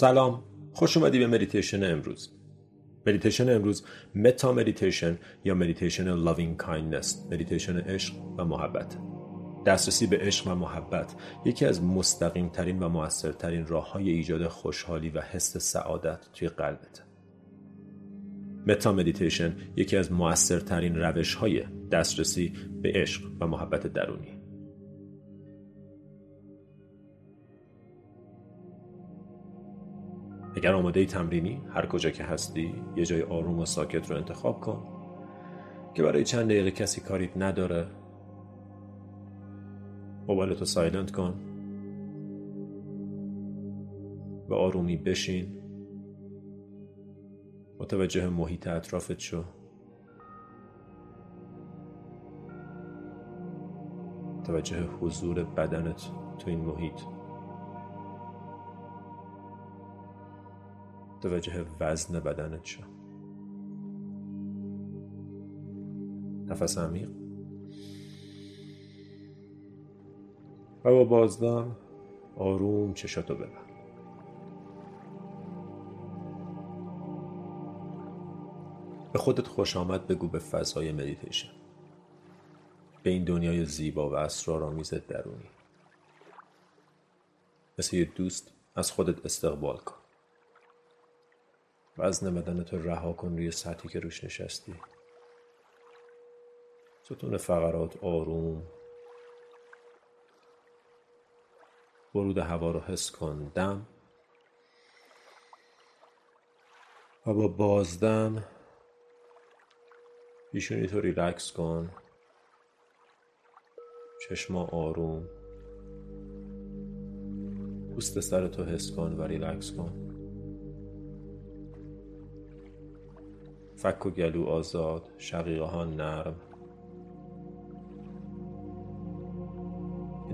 سلام. خوش اومدی به مدیتیشن امروز. مدیتیشن امروز متا مدیتیشن یا مدیتیشن loving kindness مدیتیشن عشق و محبت. دسترسی به عشق و محبت یکی از مستقیم ترین و موثرترین راه های ایجاد خوشحالی و حس سعادت توی قلبت. متا مدیتیشن یکی از موثرترین روش های دسترسی به عشق و محبت درونی. اگر آماده تمرینی هر کجا که هستی یه جای آروم و ساکت رو انتخاب کن که برای چند دقیقه کسی کاریت نداره. موبایلتو سایلنت کن و آرومی بشین. متوجه محیط اطرافت شو. متوجه حضور بدنت تو این محیط. متوجه وزن بدنت شو نفس عمیق. و با بازدم آروم چشاتو ببند به خودت خوش آمد بگو به فضای مدیتیشن. به این دنیای زیبا و اسرارآمیز درونی. مثل یه دوست از خودت استقبال کن. وزن بدنت رو رها کن روی سطحی که روش نشستی. ستون فقرات آروم. ورود هوا رو حس کن. دم. و با بازدم پیشونی تو ریلکس کن. چشما آروم. پوست سر تو حس کن و ریلکس کن. فک و گلو آزاد شقیقه ها نرم.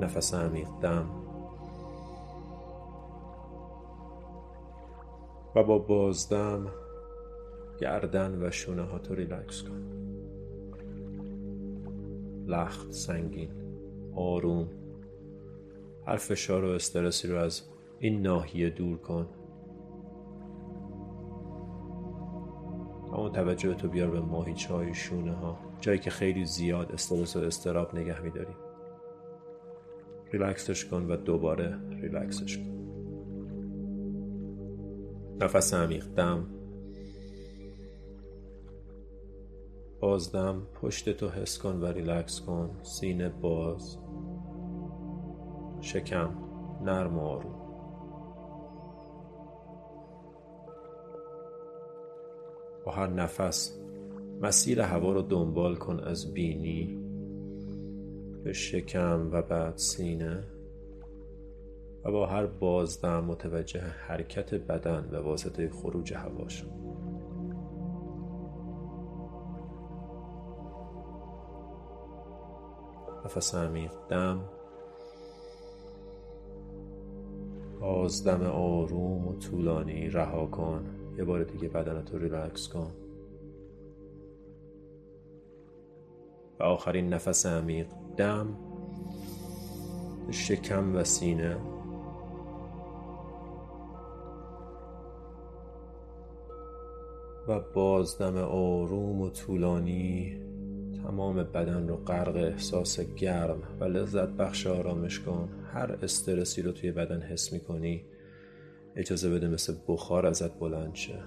نفس عمیق دم و با بازدم گردن و شونه ها تو ریلکس کن. لخت سنگین آروم. هر فشار و استرسی رو از این ناحیه دور کن. توجه تو بیار به ماهیچه های شونه ها جایی که خیلی زیاد استرس و اضطراب نگه میداریم ریلکسش کن و دوباره ریلکسش کن. نفس عمیق دم بازدم. پشت تو حس کن و ریلکس کن. سینه باز. شکم. نرم و آروم. با هر نفس مسیر هوا رو دنبال کن از بینی. به شکم و بعد سینه و با هر بازدم متوجه حرکت بدن به واسطه خروج هوا شد نفس عمیق دم. بازدم آروم و طولانی رها کن. یه بار دیگه بدنت رو ریلکس کن. و آخرین نفس عمیق دم شکم و سینه. و بازدم آروم و طولانی تمام بدن رو غرق احساس گرم و لذت بخش آرامش کن. هر استرسی رو توی بدن حس می‌کنی اجازه بده مثل بخار ازت بلند شه.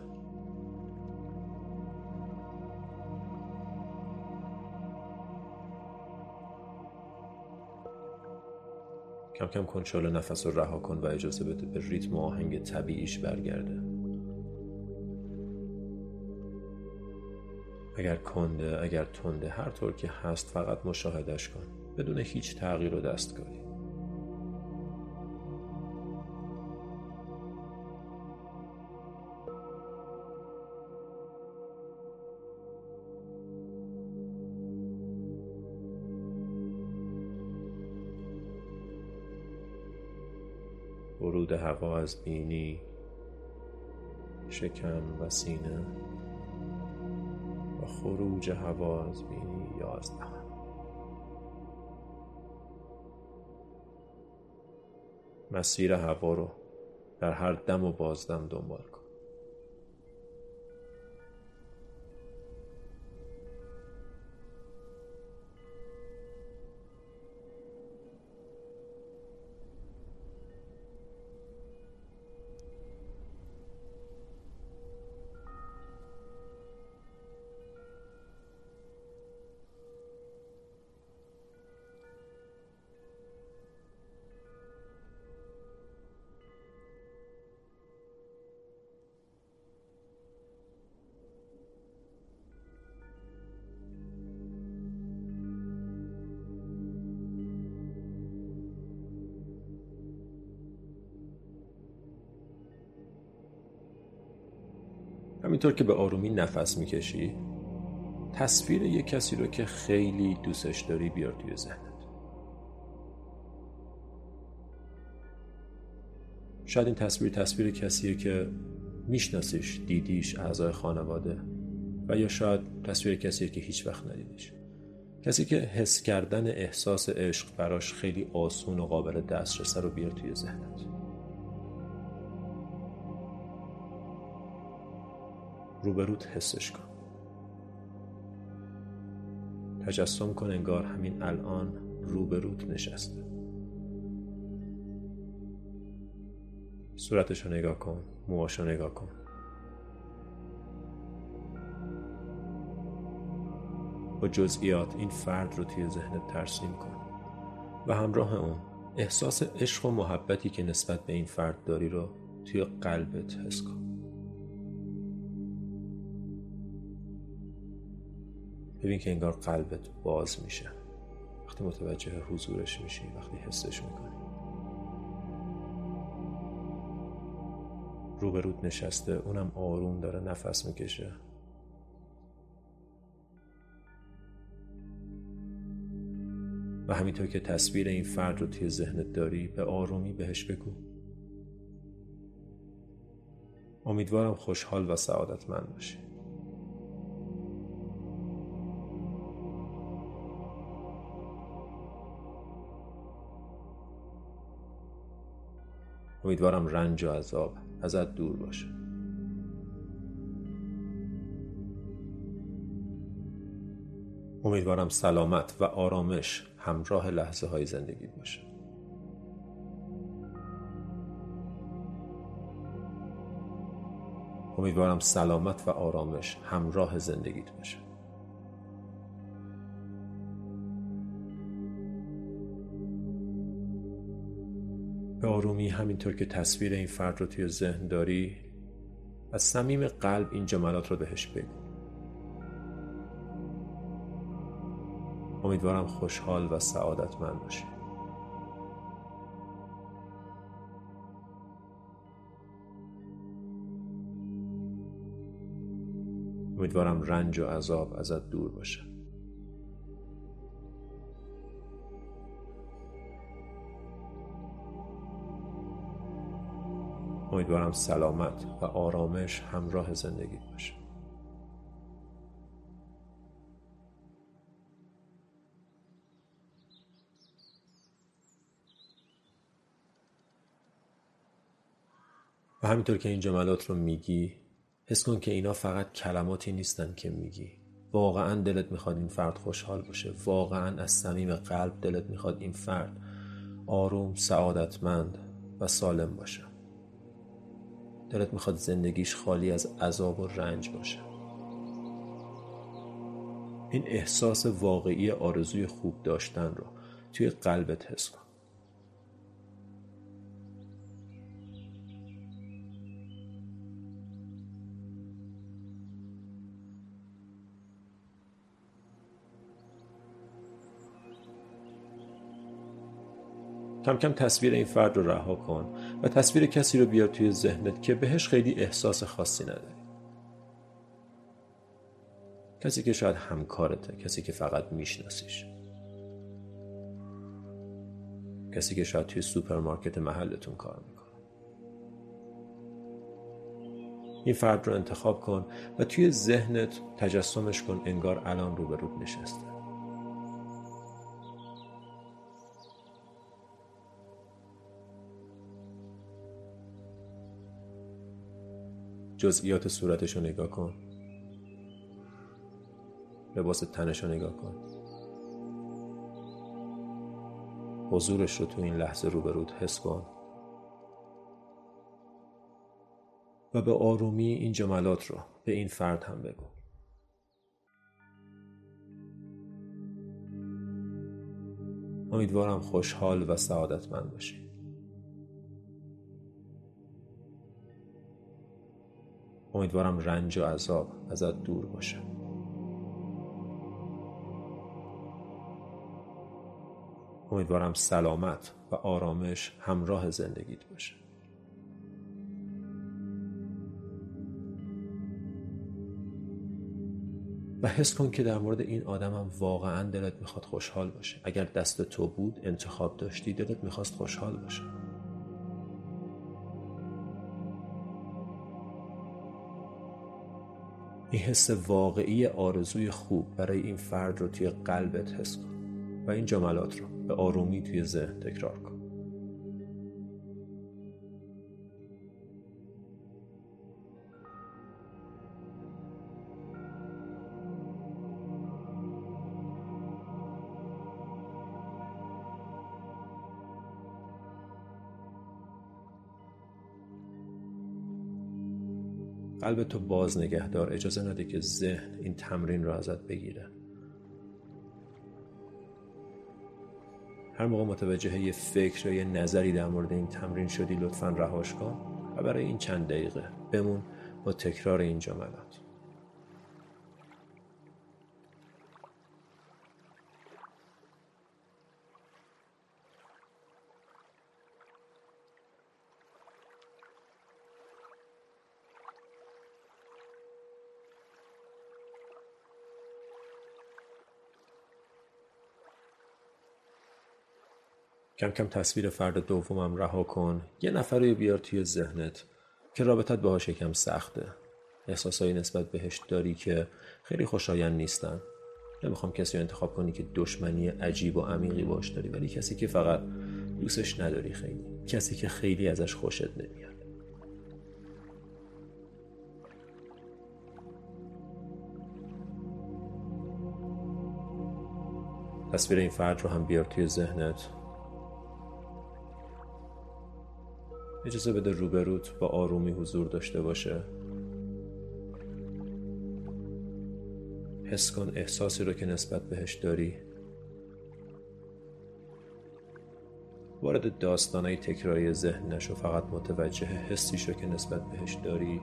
کم کم کنترل نفس رو رها کن و اجازه بده به ریتم و آهنگ طبیعیش برگرده. اگر کنده اگر تنده هر طور که هست فقط مشاهدش کن. بدون هیچ تغییر و دستکاری ورود هوا از بینی شکم و سینه و خروج هوا از بینی یا از دهان مسیر هوا رو در هر دم و بازدم دنبال کن. همینطور که به آرومی نفس می‌کشی تصویر یک کسی رو که خیلی دوستش داری بیار توی ذهنت. شاید این تصویر تصویر کسیه که میشناسیش دیدیش اعضای خانواده و یا شاید تصویر کسیه که هیچ وقت ندیدیش. کسی که حس کردن احساس عشق براش خیلی آسون و قابل دسترسه رو بیار توی ذهنت. روبروت حسش کن. تجسم کن انگار همین الان روبروت نشسته. صورتش رو نگاه کن موهاش رو نگاه کن. با جزئیات این فرد رو توی ذهنت ترسیم کن و همراه اون احساس عشق و محبتی که نسبت به این فرد داری رو توی قلبت حس کن. ببین که انگار قلبت باز میشه. وقتی متوجه حضورش میشی وقتی حسش می‌کنی. روبرود نشسته اونم آروم داره نفس می‌کشه. و همینطور که تصویر این فرد رو توی ذهنت داری به آرومی بهش بگو. امیدوارم خوشحال و سعادتمند باشی. امیدوارم رنج و عذاب ازت دور باشه. امیدوارم سلامت و آرامش همراه لحظه های زندگی باشه. امیدوارم سلامت و آرامش همراه زندگیت باشه. به آرومی همینطور که تصویر این فرد رو توی ذهن داری از صمیم قلب این جملات رو بهش بگو. امیدوارم خوشحال و سعادتمند باشی. امیدوارم رنج و عذاب ازت دور باشه. امیدوارم سلامت و آرامش همراه زندگی باشه. و همینطور که این جملات رو میگی حس کن که اینا فقط کلماتی نیستن که میگی. واقعا دلت می‌خواد این فرد خوشحال باشه. واقعا از صمیم قلب دلت می‌خواد این فرد آروم سعادتمند و سالم باشه. دلت می‌خواد زندگیش خالی از عذاب و رنج باشه. این احساس واقعی آرزوی خوب داشتن رو توی قلبت حس کن. کم کم تصویر این فرد رو رها کن و تصویر کسی رو بیار توی ذهنت که بهش خیلی احساس خاصی نداری. کسی که شاید همکارته کسی که فقط میشناسیش. کسی که شاید توی سوپرمارکت محلتون کار می‌کنه. این فرد رو انتخاب کن و توی ذهنت تجسمش کن انگار الان روبروت نشسته. جزئیات صورتش رو نگاه کن. لباس تنش رو نگاه کن. حضورش رو تو این لحظه روبرود حس کن. و به آرومی این جملات رو به این فرد هم بگو. امیدوارم خوشحال و سعادتمند باشی. امیدوارم رنج و عذاب ازت دور باشه. امیدوارم سلامت و آرامش همراه زندگیت باشه. و حس کن که در مورد این آدمم واقعا دلت می‌خواد خوشحال باشه اگر دست تو بود انتخاب داشتی دلت می‌خواست خوشحال باشه این حس واقعی آرزوی خوب برای این فرد رو توی قلبت حس کن و این جملات رو به آرومی توی ذهن تکرار کن. قلب تو باز نگهدار. اجازه نده که ذهن این تمرین رو ازت بگیره. هر موقع متوجه یه فکر یا یه نظری در مورد این تمرین شدی لطفا رهاش کن و برای این چند دقیقه بمون با تکرار این جملات. کم کم تصویر فرد دومم رها کن. یه نفر رو بیار توی ذهنت که رابطت باهاش یکم سخته. احساسایی نسبت بهش داری که خیلی خوشایند نیستن. نمی‌خوام کسی رو انتخاب کنی که دشمنی عجیب و عمیقی باش داری ولی کسی که فقط دوستش نداری خیلی. کسی که خیلی ازش خوشت نمیاد. تصویر این فرد رو هم بیار توی ذهنت. اجازه بده روبروت با آرومی حضور داشته باشه. حس کن احساسی رو که نسبت بهش داری. وارد داستانهای تکراری ذهن نشو فقط متوجه حسیش رو که نسبت بهش داری.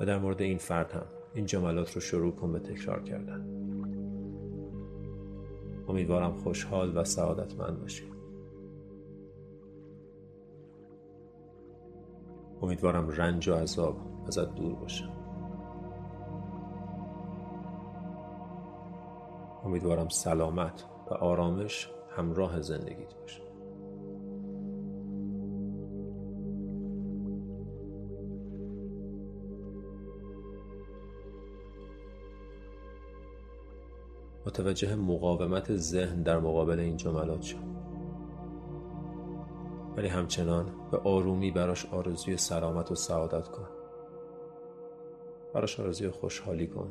و در مورد این فرد هم این جملات رو شروع کن به تکرار کردن. امیدوارم خوشحال و سعادتمند باشی. امیدوارم رنج و عذاب ازت دور باشه. امیدوارم سلامت و آرامش همراه زندگیت باشه. متوجه مقاومت ذهن در مقابل این جملات شد. ولی همچنان به آرومی براش آرزوی سلامت و سعادت کن. براش آرزوی خوشحالی کن.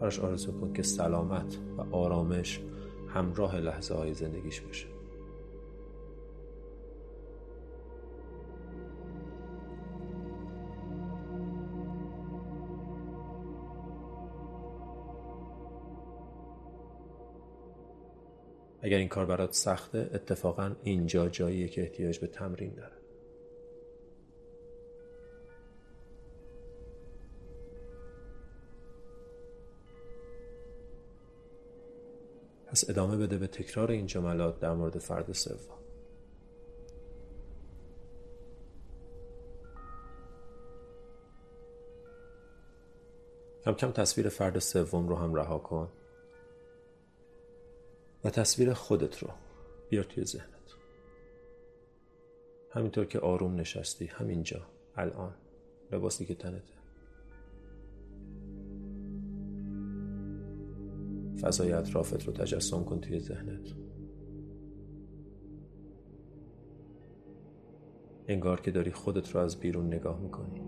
براش آرزو کن که سلامت و آرامش همراه لحظه های زندگیش باشه. اگر این کار برات سخته اتفاقا اینجا جاییه که احتیاج به تمرین داره. پس ادامه بده به تکرار این جملات در مورد فرد سوم. کم کم تصویر فرد سوم رو هم رها کن. و تصویر خودت رو بیار توی ذهنت. همینطور که آروم نشستی همینجا الان لباسی که تنته. فضای اطرافت رو تجسم کن توی ذهنت. انگار که داری خودت رو از بیرون نگاه می‌کنی.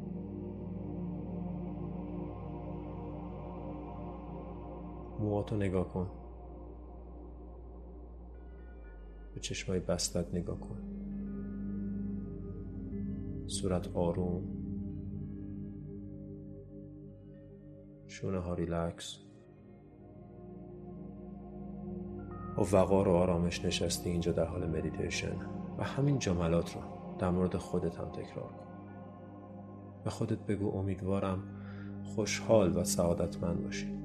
موهاتو نگاه کن. به چشمای بستت نگاه کن. صورت آروم. شونه ها ریلکس. با وقار و آرامش نشستی اینجا در حال مدیتیشن و همین جملات رو در مورد خودت هم تکرار کن. به خودت بگو امیدوارم خوشحال و سعادتمند باشی.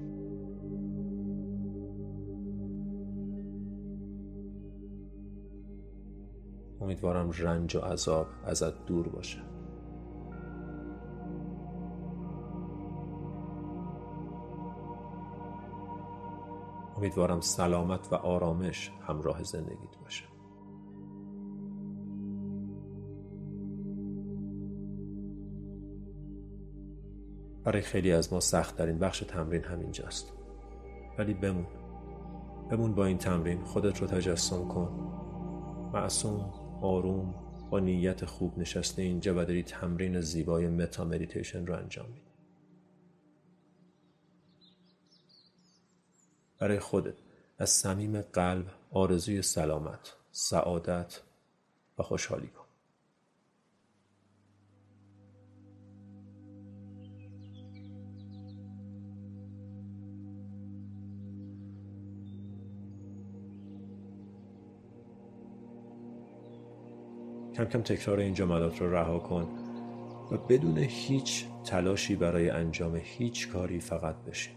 امیدوارم رنج و عذاب ازت دور باشه. امیدوارم سلامت و آرامش همراه زندگیت باشه. برای خیلی از ما سخت ترین بخش تمرین همینجاست. ولی بمون. بمون با این تمرین خودت رو تجسم کن. معصوم آروم با نیت خوب نشسته اینجا و داری تمرین زیبای متا مدیتیشن رو انجام میدی. برای خودت از صمیم قلب آرزوی سلامت سعادت و خوشحالی کن. کم کم تکرار این جملات رو رها کن و بدون هیچ تلاشی برای انجام هیچ کاری فقط بشین.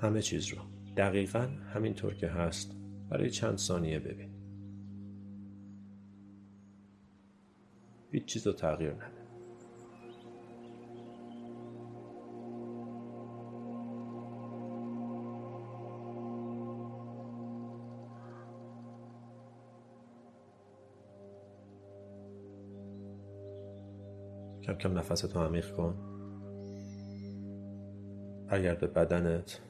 همه چیز رو. دقیقا همینطور که هست. برای چند ثانیه ببین. هیچ چیز رو تغییر نده. کم کم نفستو عمیق کن. برگرد به بدنت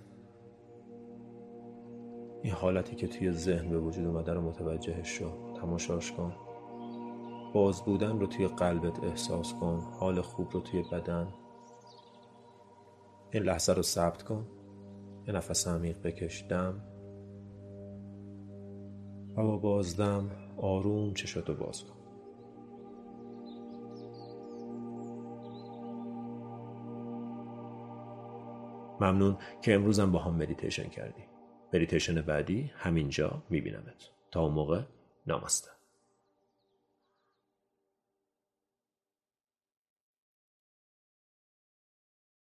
این حالتی که توی ذهن به وجود اومده رو متوجهش شو تماشاش کن. باز بودن رو توی قلبت احساس کن حال خوب رو توی بدن. این لحظه رو ثبت کن. یه نفس عمیق بکش دم. و با بازدم آروم چشاتو باز کن. ممنون که امروزم با هم مدیتیشن کردی. مدیتیشن بعدی همینجا میبینمت. تا اون موقع ناماسته